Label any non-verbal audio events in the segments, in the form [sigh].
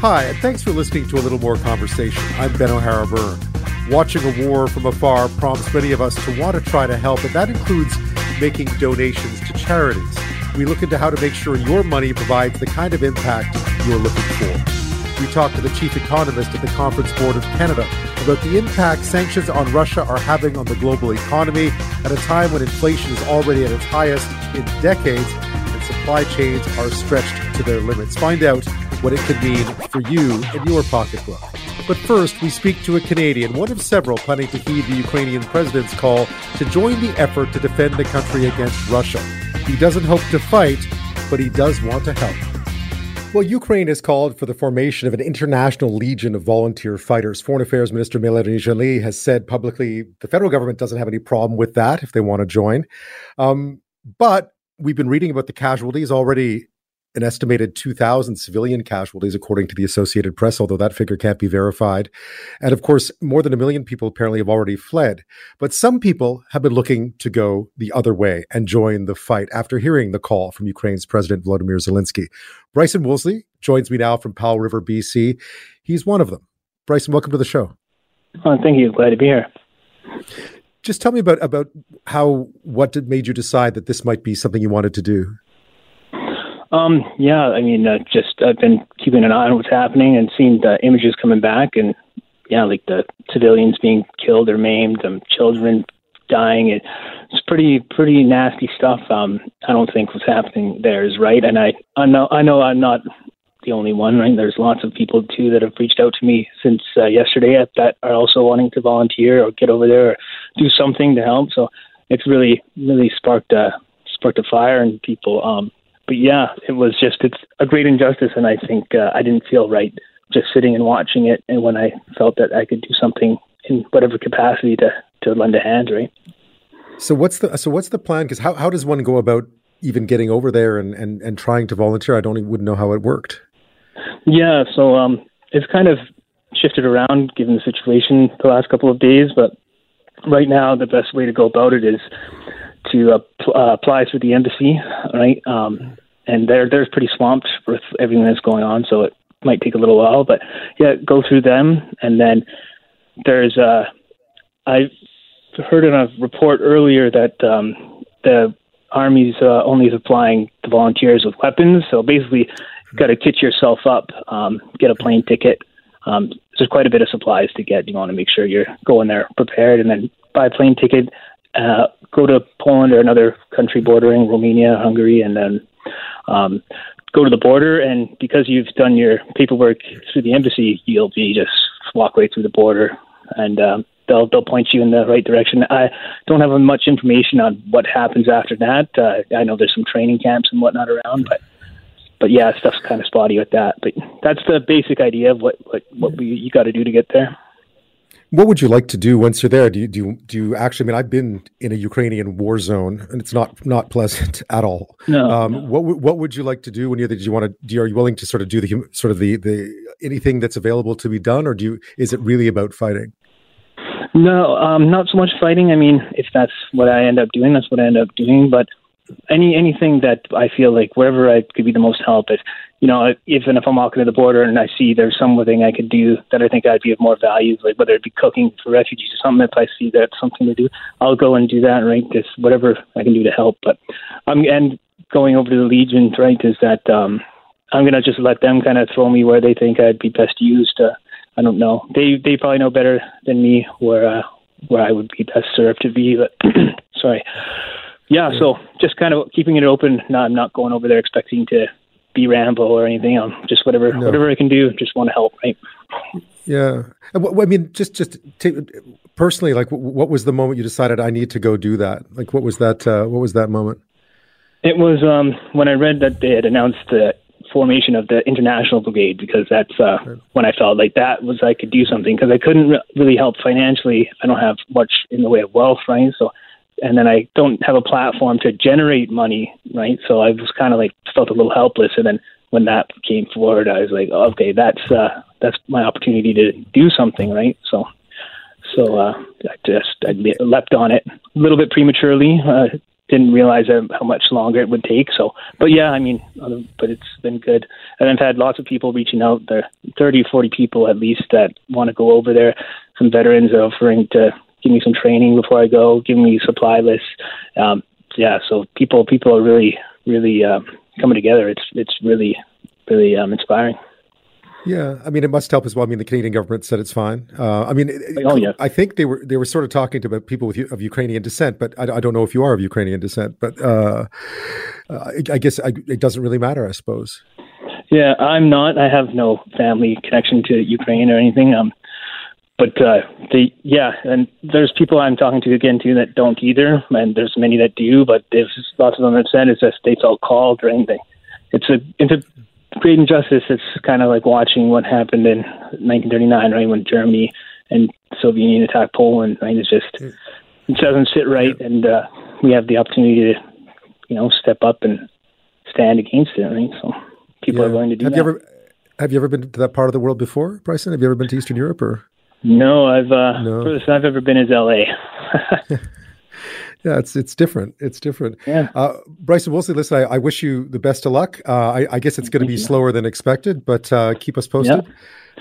Hi, and thanks for listening to a little more conversation. I'm Ben O'Hara Byrne. Watching a war from afar prompts many of us to want to try to help, and that includes making donations to charities. We look into how to make sure your money provides the kind of impact you're looking for. We talked to the chief economist at the Conference Board of Canada about the impact sanctions on Russia are having on the global economy at a time when inflation is already at its highest in decades and supply chains are stretched to their limits. Find out what it could mean for you and your pocketbook. But first, we speak to a Canadian, one of several planning to heed the Ukrainian president's call to join the effort to defend the country against Russia. He doesn't hope to fight, but he does want to help. Well, Ukraine has called for the formation of an international legion of volunteer fighters. Foreign Affairs Minister Melanie Joly has said publicly the federal government doesn't have any problem with that if they want to join. Um, but we've been reading about the casualties already an estimated 2,000 civilian casualties, according to the Associated Press, although that figure can't be verified. And of course, more than a million people apparently have already fled. But some people have been looking to go the other way and join the fight after hearing the call from Ukraine's President Volodymyr Zelensky. Bryson Woolsey joins me now from Powell River, BC. He's one of them. Bryson, welcome to the show. Oh, thank you. Glad to be here. Just tell me about about how what made you decide that this might be something you wanted to do. Um, yeah, I mean, uh, just I've been keeping an eye on what's happening and seeing the images coming back, and yeah, like the civilians being killed or maimed, um, children dying. It, it's pretty pretty nasty stuff. Um, I don't think what's happening there is right, and I I know I know I'm not the only one. Right, there's lots of people too that have reached out to me since uh, yesterday that are also wanting to volunteer or get over there or do something to help. So it's really really sparked a sparked a fire in people. Um, but yeah, it was just it's a great injustice, and I think uh, I didn't feel right just sitting and watching it. And when I felt that I could do something in whatever capacity to to lend a hand, right? So what's the so what's the plan? Because how how does one go about even getting over there and and and trying to volunteer? I don't even wouldn't know how it worked. Yeah, so um, it's kind of shifted around given the situation the last couple of days, but right now the best way to go about it is to uh, uh, apply through the embassy, right? Um, and they're they're pretty swamped with everything that's going on, so it might take a little while. But yeah, go through them, and then there's uh, I heard in a report earlier that um, the army's uh, only supplying the volunteers with weapons. So basically, you've got to kit yourself up, um, get a plane ticket. Um, there's quite a bit of supplies to get. You want to make sure you're going there prepared, and then buy a plane ticket, uh, go to Poland or another country bordering Romania, Hungary, and then um, go to the border. And because you've done your paperwork through the embassy, you'll be just walk right through the border, and um, they'll they'll point you in the right direction. I don't have much information on what happens after that. Uh, I know there's some training camps and whatnot around, but but yeah, stuff's kind of spotty with that. But that's the basic idea of what what what we, you got to do to get there. What would you like to do once you're there? Do you do you, do you actually? I mean, I've been in a Ukrainian war zone, and it's not not pleasant [laughs] at all. No. Um, no. What what would you like to do when you're there? Do you want to? Do you, are you willing to sort of do the sort of the the anything that's available to be done, or do you? Is it really about fighting? No, um, not so much fighting. I mean, if that's what I end up doing, that's what I end up doing. But any anything that I feel like wherever I could be the most help, if you know, even if I'm walking to the border and I see there's something I could do that I think I'd be of more value, like whether it be cooking for refugees or something, if I see that's something to do, I'll go and do that, right? Just whatever I can do to help. But I'm and going over to the Legion, right, is that um, I'm gonna just let them kind of throw me where they think I'd be best used. Uh, I don't know. They they probably know better than me where uh, where I would be best served to be. But [clears throat] sorry. Yeah, so just kind of keeping it open. No, I'm not going over there expecting to be Rambo or anything. I'm just whatever no. whatever I can do. Just want to help, right? Yeah, I mean, just just take, personally, like, what was the moment you decided I need to go do that? Like, what was that? Uh, what was that moment? It was um, when I read that they had announced the formation of the international brigade because that's uh, when I felt like that was I could do something because I couldn't re- really help financially. I don't have much in the way of wealth, right? So and then I don't have a platform to generate money, right? So I was kind of like felt a little helpless. And then when that came forward, I was like, okay, that's uh, that's my opportunity to do something, right? So so uh, I just I leapt on it a little bit prematurely. Uh, didn't realize how much longer it would take. So, but yeah, I mean, but it's been good. And I've had lots of people reaching out. There, 30, 40 people at least that want to go over there. Some veterans are offering to give me some training before I go, give me supply lists. Um, yeah, so people people are really really um, coming together. It's it's really really um, inspiring. Yeah, I mean, it must help as well. I mean, the Canadian government said it's fine. Uh, I mean, oh, yeah. I think they were they were sort of talking to people with of Ukrainian descent, but I, I don't know if you are of Ukrainian descent. But uh, uh I guess I, it doesn't really matter, I suppose. Yeah, I'm not. I have no family connection to Ukraine or anything. Um, but uh, the yeah, and there's people I'm talking to again too that don't either, and there's many that do, but there's lots of them that said it's just they felt called or anything. It's a it's a great injustice. It's kind of like watching what happened in 1939, right when Germany and Soviet Union attacked Poland. Right, it's just it doesn't sit right, and uh, we have the opportunity to you know step up and stand against it. Right, so people yeah. are willing to do have that. You ever, have you ever been to that part of the world before, Bryson? Have you ever been to Eastern Europe or? No, I've uh, no. furthest I've ever been is L.A. [laughs] yeah, it's it's different. It's different. Yeah. Uh, Bryson Woolsey, listen, I, I, wish you the best of luck. Uh, I, I, guess it's going to be slower than expected, but uh, keep us posted.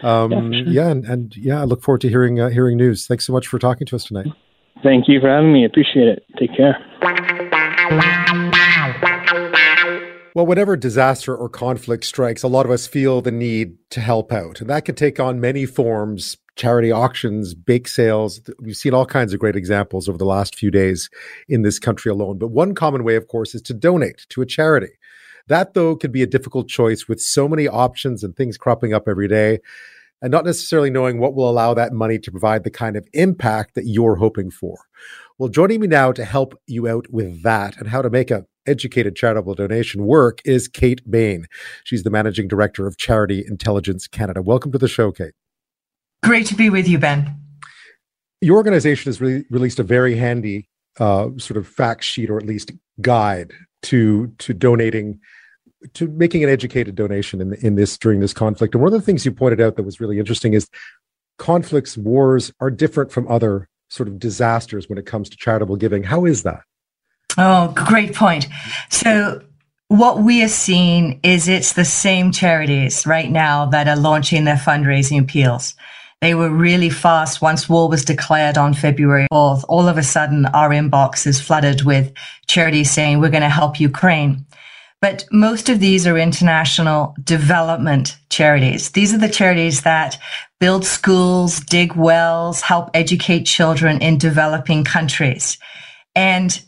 Um, yeah, sure. yeah, and, and, yeah, I look forward to hearing uh, hearing news. Thanks so much for talking to us tonight. Thank you for having me. Appreciate it. Take care. Well, whenever disaster or conflict strikes, a lot of us feel the need to help out. And that can take on many forms charity auctions, bake sales. We've seen all kinds of great examples over the last few days in this country alone. But one common way, of course, is to donate to a charity. That, though, can be a difficult choice with so many options and things cropping up every day, and not necessarily knowing what will allow that money to provide the kind of impact that you're hoping for. Well, joining me now to help you out with that and how to make a educated charitable donation work is Kate Bahen. She's the managing director of Charity Intelligence Canada. Welcome to the show, Kate. Great to be with you, Ben. Your organization has re- released a very handy uh, sort of fact sheet, or at least guide to to donating, to making an educated donation in in this during this conflict. And one of the things you pointed out that was really interesting is conflicts, wars are different from other sort of disasters when it comes to charitable giving. How is that? Oh, great point. So what we are seeing is it's the same charities right now that are launching their fundraising appeals. They were really fast once war was declared on February 4th. All of a sudden, our inbox is flooded with charities saying, we're going to help Ukraine. But most of these are international development charities. These are the charities that build schools, dig wells, help educate children in developing countries. And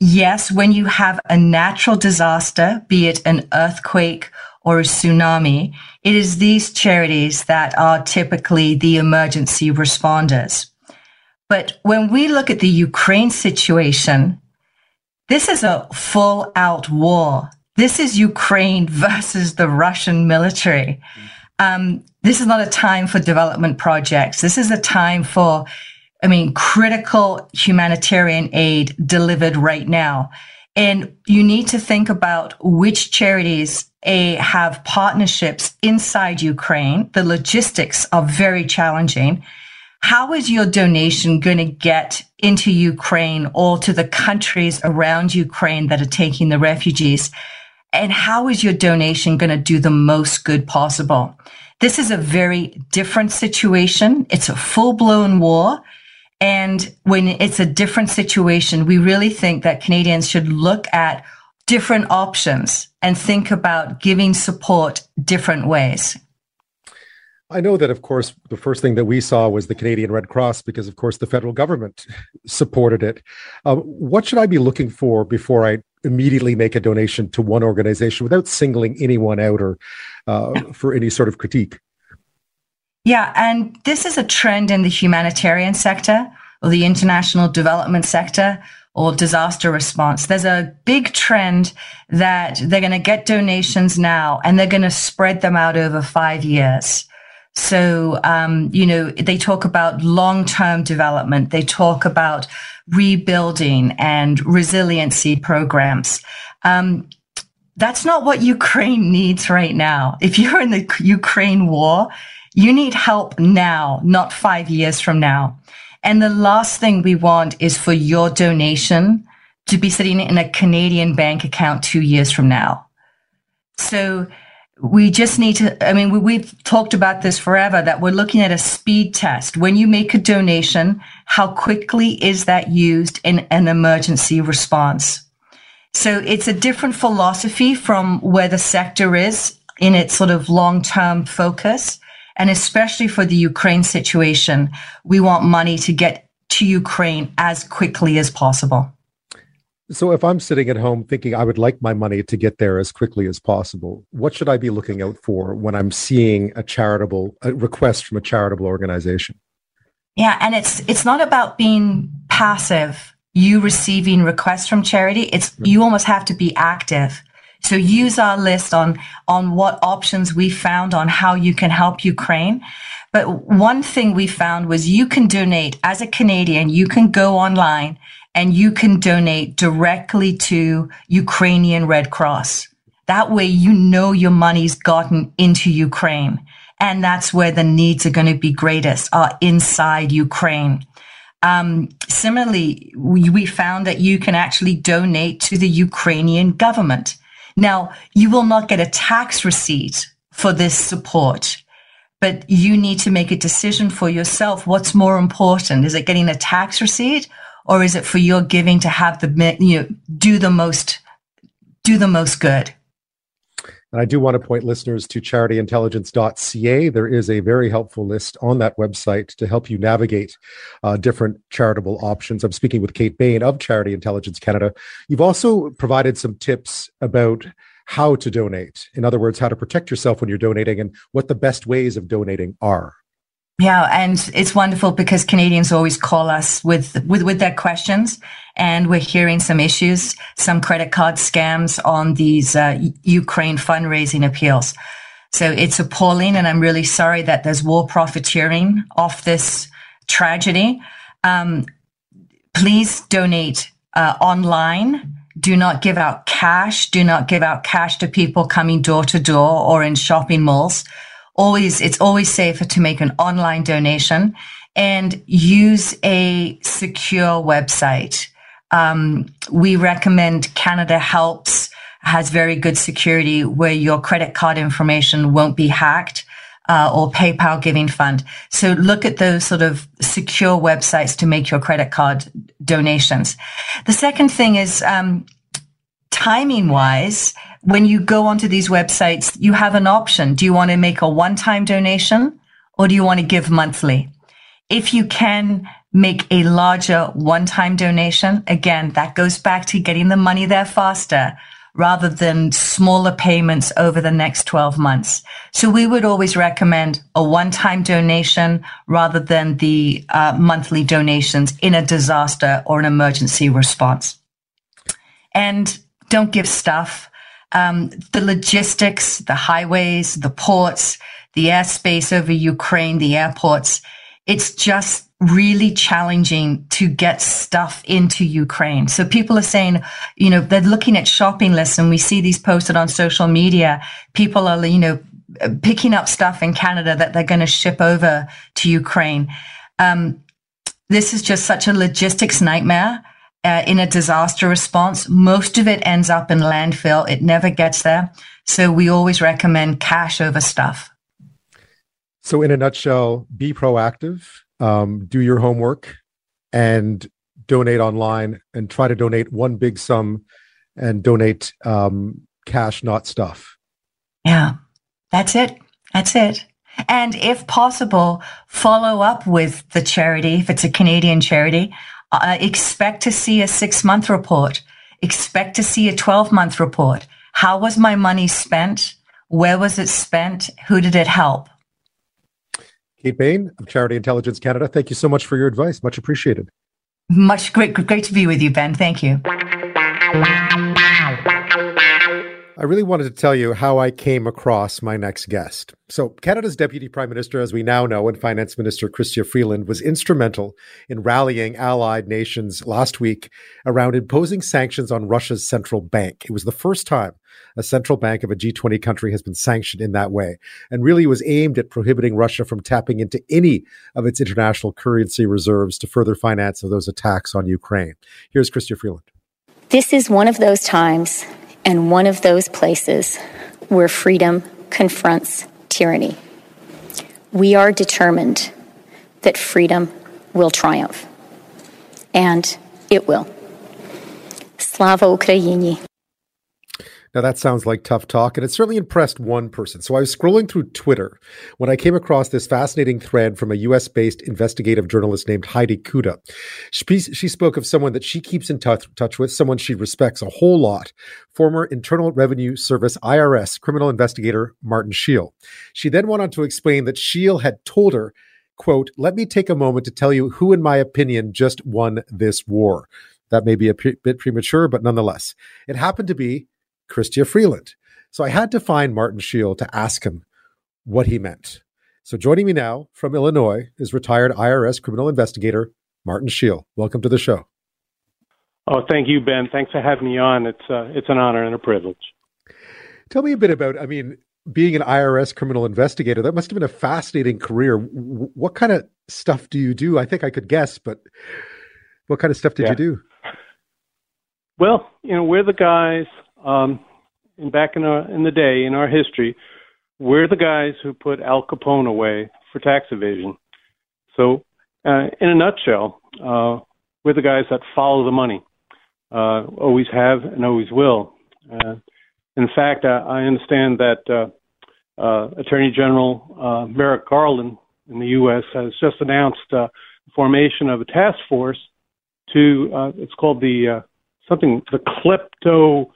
yes, when you have a natural disaster, be it an earthquake or a tsunami, it is these charities that are typically the emergency responders. But when we look at the Ukraine situation, this is a full out war. This is Ukraine [laughs] versus the Russian military. Um, this is not a time for development projects. This is a time for, I mean, critical humanitarian aid delivered right now. And you need to think about which charities a, have partnerships inside Ukraine. The logistics are very challenging. How is your donation going to get into Ukraine or to the countries around Ukraine that are taking the refugees? And how is your donation going to do the most good possible? This is a very different situation. It's a full blown war. And when it's a different situation, we really think that Canadians should look at different options and think about giving support different ways. I know that, of course, the first thing that we saw was the Canadian Red Cross because, of course, the federal government [laughs] supported it. Um, what should I be looking for before I immediately make a donation to one organization without singling anyone out or uh, for any sort of critique? Yeah, and this is a trend in the humanitarian sector or the international development sector or disaster response. There's a big trend that they're going to get donations now and they're going to spread them out over five years. So, um, you know, they talk about long term development. They talk about rebuilding and resiliency programs. Um, that's not what Ukraine [laughs] needs right now. If you're in the Ukraine war, you need help now, not five years from now. And the last thing we want is for your donation to be sitting in a Canadian bank account two years from now. So we just need to, I mean, we, have talked about this forever that we're looking at a speed test. When you make a donation, how quickly is that used in an emergency response? So it's a different philosophy from where the sector is in its sort of long term focus. And especially for the Ukraine situation, we want money to get to Ukraine as quickly as possible. So, if I'm sitting at home thinking I would like my money to get there as quickly as possible, what should I be looking out for when I'm seeing a charitable a request from a charitable organization? Yeah, and it's it's not about being passive. You receiving requests from charity. It's you almost have to be active. So use our list on on what options we found on how you can help Ukraine. But one thing we found was you can donate as a Canadian. You can go online and you can donate directly to Ukrainian Red Cross. That way, you know your money's gotten into Ukraine. And that's where the needs are going to be greatest are inside Ukraine. Um, similarly, we, we found that you can actually donate to the Ukrainian government. Now, you will not get a tax receipt for this support, but you need to make a decision for yourself. What's more important? Is it getting a tax receipt or is it for your giving to have the you know do the most do the most good and I do want to point listeners to charityintelligence.ca. There is a very helpful list on that website to help you navigate uh, different charitable options. I'm speaking with Kate Bahen of Charity Intelligence Canada. You've also provided some tips about how to donate. In other words, how to protect yourself when you're donating and what the best ways of donating are. Yeah, and it's wonderful because Canadians always call us with, with, with their questions and we're hearing some issues, some credit card scams on these uh, Ukraine fundraising appeals. So it's appalling and I'm really sorry that there's war profiteering off this tragedy. Um, please donate uh, online. Do not give out cash. Do not give out cash to people coming door to door or in shopping malls always, it's always safer to make an online donation and use a secure website. Um, we recommend Canada Helps has very good security where your credit card information won't be hacked. Uh, or PayPal Giving Fund. So look at those sort of secure websites to make your credit card donations. The second thing is um, timing wise, when you go onto these websites, you have an option. Do you want to make a one time donation or do you want to give monthly? If you can make a larger one time donation, again, that goes back to getting the money there faster rather than smaller payments over the next 12 months. So we would always recommend a one time donation rather than the uh, monthly donations in a disaster or an emergency response. And don't give stuff um, the logistics, the highways, the ports, the airspace over Ukraine, the airports. It's just really challenging to get stuff into Ukraine. So people are saying, you know, they're looking at shopping lists and we see these posted on social media. People are, you know, picking up stuff in Canada that they're going to ship over to Ukraine. Um, this is just such a logistics nightmare uh, in a disaster response. Most of it ends up in landfill. It never gets there. So we always recommend cash over stuff. So, in a nutshell, be proactive, um, do your homework, and donate online and try to donate one big sum and donate um, cash, not stuff. Yeah, that's it. That's it. And if possible, follow up with the charity, if it's a Canadian charity, uh, expect to see a six month report. Expect to see a 12 month report. How was my money spent? Where was it spent? Who did it help? Kate Bahen of Charity Intelligence Canada, thank you so much for your advice. Much appreciated. Much great, great to be with you, Ben. Thank you. I really wanted to tell you how I came across my next guest. So, Canada's Deputy Prime Minister, as we now know, and Finance Minister Chrystia Freeland was instrumental in rallying allied nations last week around imposing sanctions on Russia's central bank. It was the first time a central bank of a G20 country has been sanctioned in that way, and really was aimed at prohibiting Russia from tapping into any of its international currency reserves to further finance those attacks on Ukraine. Here's Chrystia Freeland. This is one of those times and one of those places where freedom confronts tyranny. We are determined that freedom will triumph. And it will. Slava Ukraini. Now, that sounds like tough talk, and it certainly impressed one person. So I was scrolling through Twitter when I came across this fascinating thread from a US based investigative journalist named Heidi Cuda. She, she spoke of someone that she keeps in touch, touch with, someone she respects a whole lot former Internal Revenue Service IRS criminal investigator Martin Sheil. She then went on to explain that Sheil had told her, quote, let me take a moment to tell you who, in my opinion, just won this war. That may be a bit premature, but nonetheless, it happened to be Chrystia Freeland. So I had to find Martin Sheil to ask him what he meant. So joining me now from Illinois is retired IRS criminal investigator Martin Sheil. Welcome to the show. Oh, thank you, Ben. Thanks for having me on. It's uh, it's an honor and a privilege. Tell me a bit about. I mean, being an IRS criminal investigator, that must have been a fascinating career. What kind of stuff do you do? I think I could guess, but what kind of stuff did yeah. you do? Well, you know, we're the guys um, and back in, our, in the day in our history, we're the guys who put Al Capone away for tax evasion. So, uh, in a nutshell, uh, we're the guys that follow the money, uh, always have and always will. Uh, in fact, I, I understand that uh, uh, Attorney General uh, Merrick Garland in the U.S. has just announced uh, the formation of a task force to, uh, it's called the uh, something, the klepto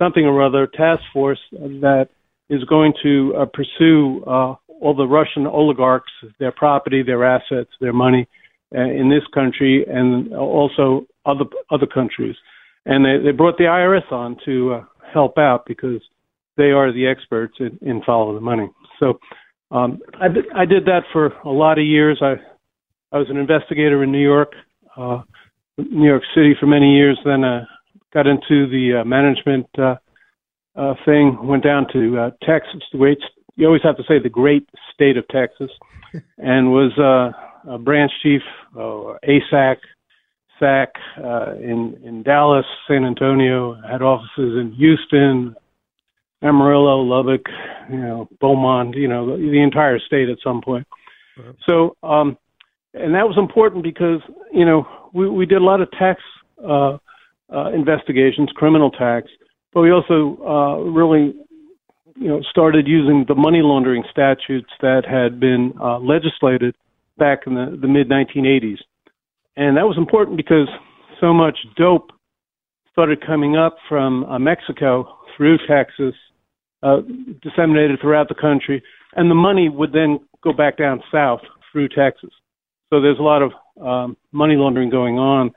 something or other task force that is going to uh, pursue uh, all the Russian oligarchs, their property, their assets, their money uh, in this country, and also other other countries. And they, they brought the IRS on to uh, help out because they are the experts in, in following the money. So um, I, I did that for a lot of years. I I was an investigator in New York, uh, New York City for many years. Then uh, got into the uh, management uh, uh, thing, went down to uh, Texas, the great, you always have to say the great state of Texas, [laughs] and was uh, a branch chief, uh, ASAC, SAC uh, in, in Dallas, San Antonio, had offices in Houston, Amarillo, Lubbock, you know, Beaumont, you know, the, the entire state at some point. Uh-huh. So, um, and that was important because, you know, we, we did a lot of tax uh, uh, investigations, criminal tax, but we also uh, really, you know, started using the money laundering statutes that had been uh, legislated back in the, the mid 1980s, and that was important because so much dope started coming up from uh, Mexico through Texas, uh, disseminated throughout the country, and the money would then go back down south through Texas. So there's a lot of um, money laundering going on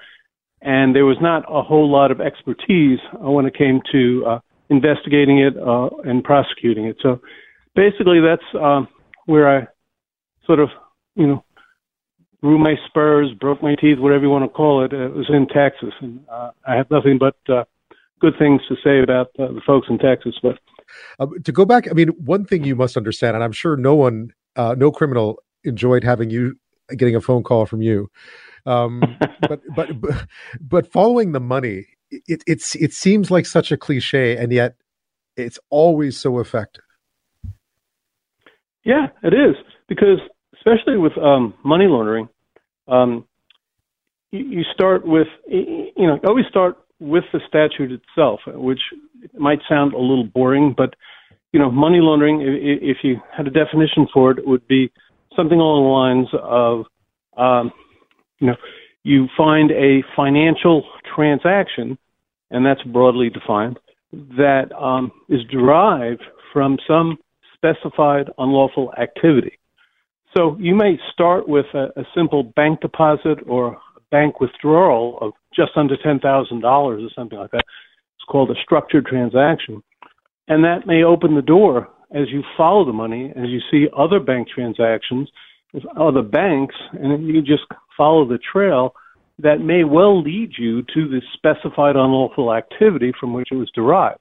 and there was not a whole lot of expertise uh, when it came to uh, investigating it uh, and prosecuting it. So basically, that's uh, where I sort of, you know, grew my spurs, broke my teeth, whatever you want to call it. It was in Texas, and uh, I have nothing but uh, good things to say about uh, the folks in Texas. But uh, to go back, I mean, one thing you must understand, and I'm sure no one, uh, no criminal enjoyed having you getting a phone call from you um, [laughs] but, but but following the money, it it's it seems like such a cliche, and yet it's always so effective. Yeah, it is because especially with um, money laundering, um, you, you start with you know always start with the statute itself, which might sound a little boring, but you know money laundering, if you had a definition for it, it would be something along the lines of um, you know, you find a financial transaction, and that's broadly defined, that um, is derived from some specified unlawful activity. So you may start with a, a simple bank deposit or bank withdrawal of just under $10,000 or something like that. It's called a structured transaction. And that may open the door as you follow the money, as you see other bank transactions with other banks, and you just follow the trail that may well lead you to the specified unlawful activity from which it was derived.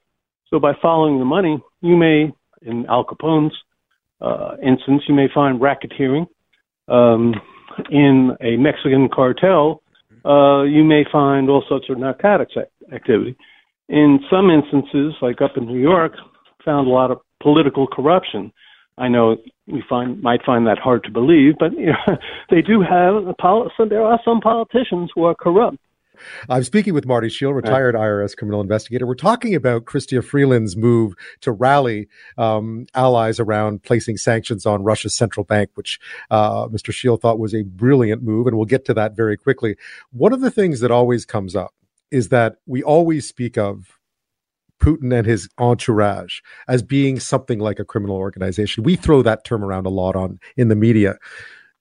So by following the money, you may, in Al Capone's uh, instance, you may find racketeering um, in a Mexican cartel uh, you may find all sorts of narcotics activity. In some instances, like up in New York, found a lot of political corruption. I know we find might find that hard to believe, but you know, [laughs] they do have a so there are some politicians who are corrupt. I'm speaking with Marty Sheil, retired IRS criminal investigator. We're talking about Chrystia Freeland's move to rally um, allies around placing sanctions on Russia's central bank, which uh, Mr. Sheil thought was a brilliant move, and we'll get to that very quickly. One of the things that always comes up is that we always speak of Putin and his entourage as being something like a criminal organization. We throw that term around a lot on in the media.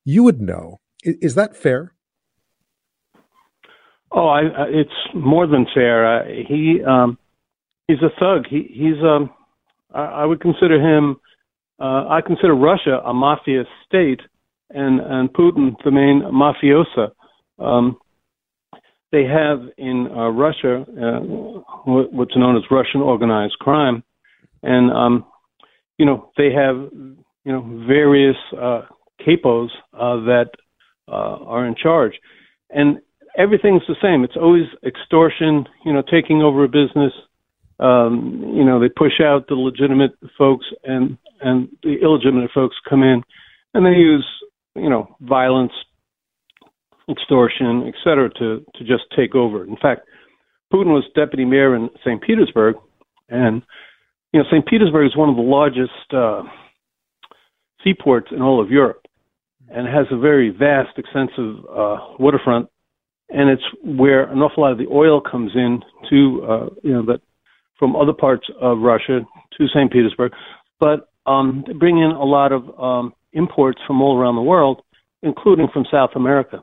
You would know. Is, is that fair? Oh, I, uh, it's more than fair. Uh, he um, he's a thug. He he's um, I, I would consider him. Uh, I consider Russia a mafia state, and and Putin the main mafiosa. Um, they have in uh, Russia uh, what's known as Russian organized crime, and um, you know they have you know various uh, capos uh, that uh, are in charge, and everything's the same. It's always extortion, you know, taking over a business. Um, you know, they push out the legitimate folks, and and the illegitimate folks come in, and they use you know violence, extortion, et cetera, to to just take over. In fact, Putin was deputy mayor in St. Petersburg, and you know St. Petersburg is one of the largest uh, seaports in all of Europe, and has a very vast, extensive uh, waterfront and it's where an awful lot of the oil comes in to uh, you know that from other parts of Russia to St. Petersburg, but um, they bring in a lot of um, imports from all around the world, including from South America.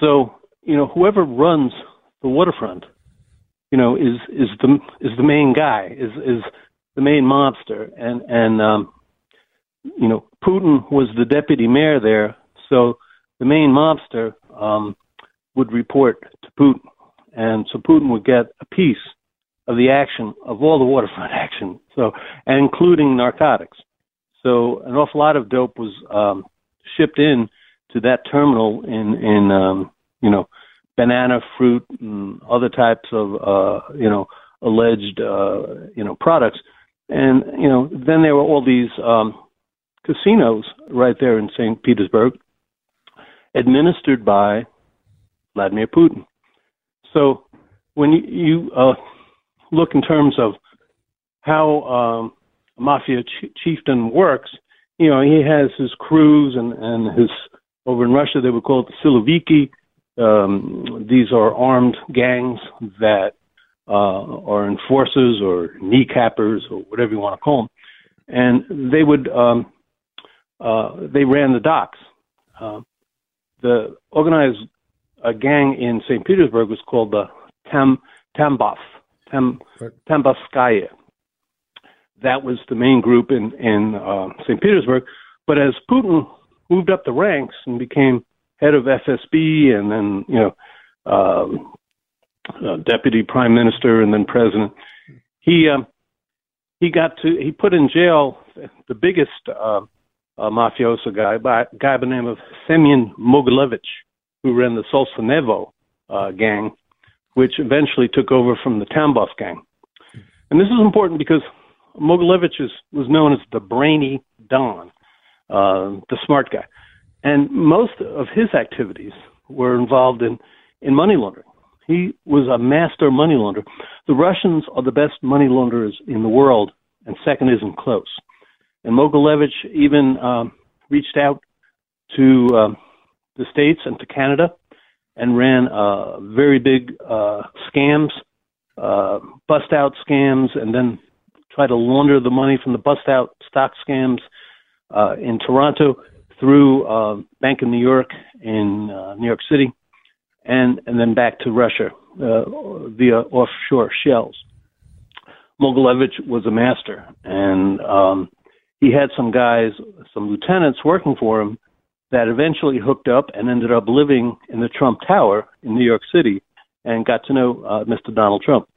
So you know whoever runs the waterfront, you know, is is the is the main guy, is is the main mobster, and and um, you know Putin was the deputy mayor there, so the main mobster um, would report to Putin. And so Putin would get a piece of the action of all the waterfront [laughs] action, so and including narcotics. So an awful lot of dope was um, shipped in to that terminal in in um, you know banana fruit and other types of uh, you know alleged uh, you know products, and you know then there were all these um, casinos right there in St. Petersburg, administered by Vladimir Putin. So when you, you uh, look in terms of how um, a mafia ch- chieftain works, you know, he has his crews and, and his, over in Russia, they would call it the Siloviki. Um, these are armed gangs that uh, are enforcers or kneecappers or whatever you want to call them. And they would, um, uh, they ran the docks. Uh, the organized a gang in St. Petersburg was called the Tam Tambov, Tam, Tambovskaya. That was the main group in in uh, St. Petersburg. But as Putin moved up the ranks and became head of FSB, and then you know um, uh, deputy prime minister, and then president, he uh, he got to he put in jail the biggest uh, uh, mafioso guy, by, guy by the name of Semyon Mogilevich who ran the Solntsevo uh, gang, which eventually took over from the Tambov gang. And this is important because Mogilevich is, was known as the brainy Don, uh, the smart guy. And most of his activities were involved in, in money laundering. He was a master money launderer. The Russians are the best money launderers in the world, and second isn't close. And Mogilevich even um, reached out to um, the States and to Canada and ran uh, very big uh, scams, uh, bust out scams, and then try to launder the money from the bust out stock scams uh, in Toronto through uh, Bank of New York in uh, New York City, and and then back to Russia uh, via offshore shells. Mogilevich was a master, and um, he had some guys, some lieutenants working for him that eventually hooked up and ended up living in the Trump Tower in New York City and got to know uh, Mr. Donald Trump.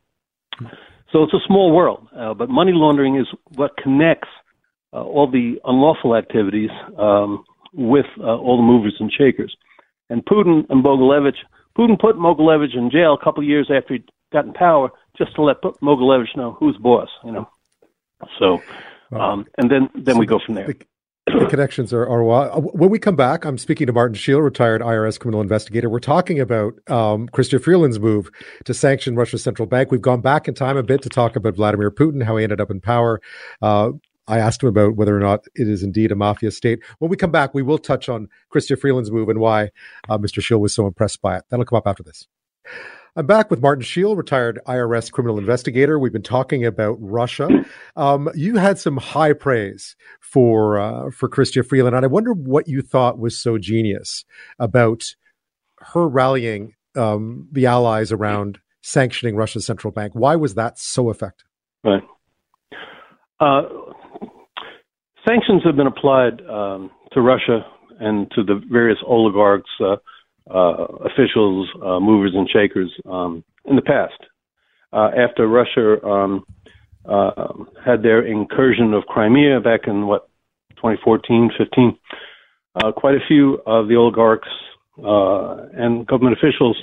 So it's a small world, uh, but money laundering is what connects uh, all the unlawful activities um, with uh, all the movers and shakers. And Putin and Mogilevich, Putin put Mogilevich in jail a couple of years after he got in power, just to let Mogilevich know who's boss. You know, so um, and then then so we go from there. The, the connections are, are uh, when we come back. I'm speaking to Martin Sheil, retired IRS criminal investigator. We're talking about um, Chrystia Freeland's move to sanction Russia's central bank. We've gone back in time a bit to talk about Vladimir Putin, how he ended up in power. Uh, I asked him about whether or not it is indeed a mafia state. When we come back, we will touch on Chrystia Freeland's move and why uh, Mr. Sheil was so impressed by it. That'll come up after this. I'm back with Martin Sheil, retired IRS criminal investigator. We've been talking about Russia. Um, you had some high praise for uh, for Chrystia Freeland, and I wonder what you thought was so genius about her rallying um, the allies around sanctioning Russia's central bank. Why was that so effective? Right. Uh, sanctions have been applied um, to Russia and to the various oligarchs. Uh, uh, officials, uh, movers and shakers um, in the past. Uh, after Russia um, uh, had their incursion of Crimea back in what 2014, 15, uh, quite a few of the oligarchs and government officials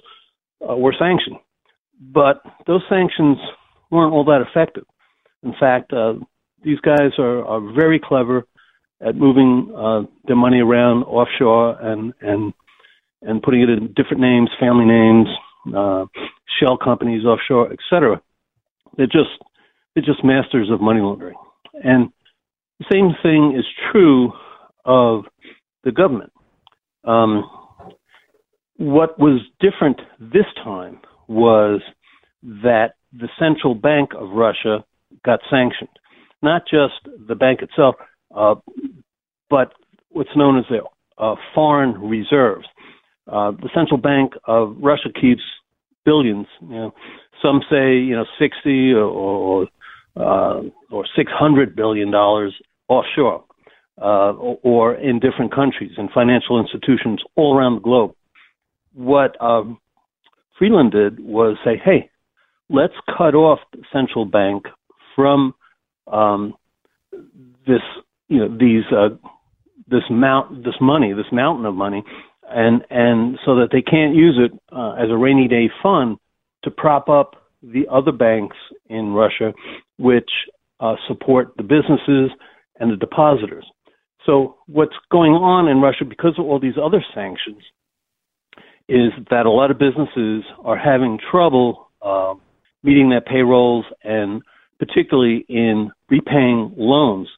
were sanctioned, but those sanctions weren't all that effective. In fact, these guys are, are very clever at moving their money around offshore and and and putting it in different names, family names, uh, shell companies offshore, etc. They're just they're just masters of money laundering. And the same thing is true of the government. Um, what was different this time was that the central bank of Russia got sanctioned. Not just the bank itself, uh, but what's known as the uh, foreign reserves. Uh, the central bank of Russia keeps billions. You know, some say you know sixty or or, uh, or six hundred billion dollars offshore, uh, or, in different countries in financial institutions all around the globe. What um, Freeland did was say, "Hey, let's cut off the central bank from um, this, you know, these." Uh, this mount, this money, this mountain of money, and and so that they can't use it uh, as a rainy day fund to prop up the other banks in Russia, which uh, support the businesses and the depositors. So what's going on in Russia because of all these other sanctions is that a lot of businesses are having trouble uh, meeting their payrolls and particularly in repaying loans.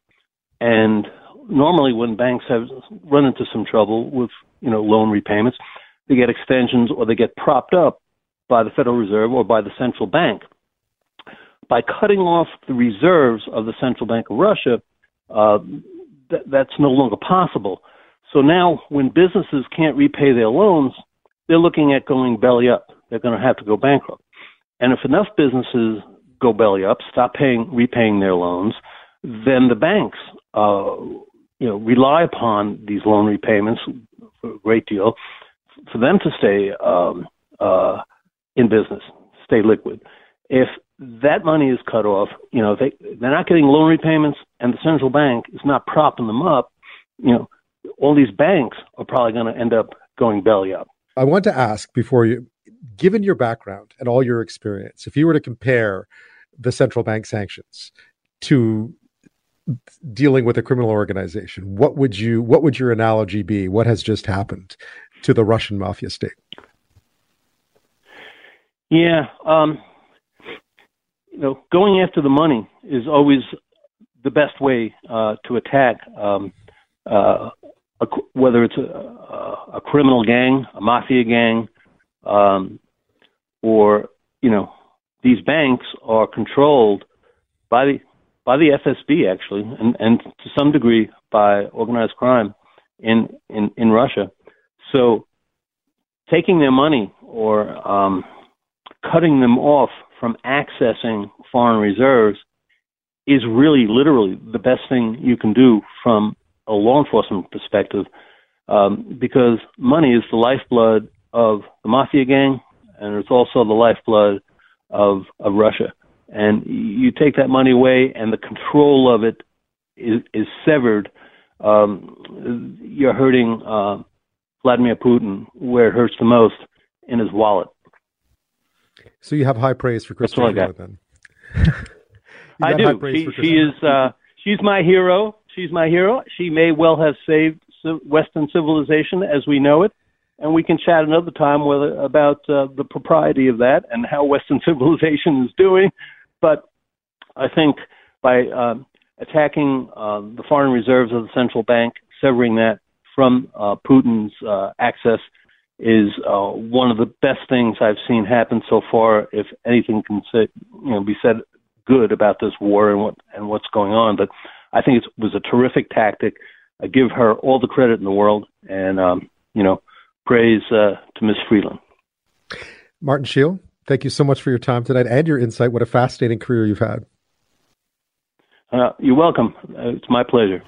And normally when banks have run into some trouble with you know loan repayments, they get extensions or they get propped up by the Federal Reserve or by the central bank. By cutting off the reserves of the Central Bank of Russia, uh, th- that's no longer possible. So now, when businesses can't repay their loans, they're looking at going belly up. They're going to have to go bankrupt. And if enough businesses go belly up, stop paying, repaying their loans, then the banks uh, you know rely upon these loan repayments for a great deal for them to stay um, uh, in business, stay liquid. If that money is cut off, you know they they're not getting loan repayments, and the central bank is not propping them up. You know, all these banks are probably going to end up going belly up. I want to ask before you, given your background and all your experience, if you were to compare the central bank sanctions to dealing with a criminal organization, what would you what would your analogy be? What has just happened to the Russian mafia state? Yeah, um, you know, going after the money is always the best way uh, to attack, um, uh, a, whether it's a, a, criminal gang, a mafia gang, um, or you know, these banks are controlled by the by the FSB actually, and, and to some degree by organized crime in, in, in Russia. So taking their money or um, cutting them off from accessing foreign reserves is really literally the best thing you can do from a law enforcement perspective um, because money is the lifeblood of the mafia gang and it's also the lifeblood of, of Russia and you take that money away, and the control of it is, is severed. Um, you're hurting uh, Vladimir Putin where it hurts the most in his wallet. So you have high praise for Christopher then. [laughs] I do. She, she is. Uh, she's my hero. She's my hero. She may well have saved Western civilization as we know it, and we can chat another time whether about uh, the propriety of that and how Western [laughs] civilization is doing. But I think by uh, attacking uh, the foreign reserves of the central bank, severing that from uh, Putin's uh, access, is uh, one of the best things I've seen happen so far. If anything can say, you know, be said good about this war and what and what's going on, but I think it was a terrific tactic. I give her all the credit in the world, and um, you know, praise uh, to Miss Freeland. Martin Sheil, thank you so much for your time tonight and your insight. What a fascinating career you've had. Uh, you're welcome. Uh, it's my pleasure.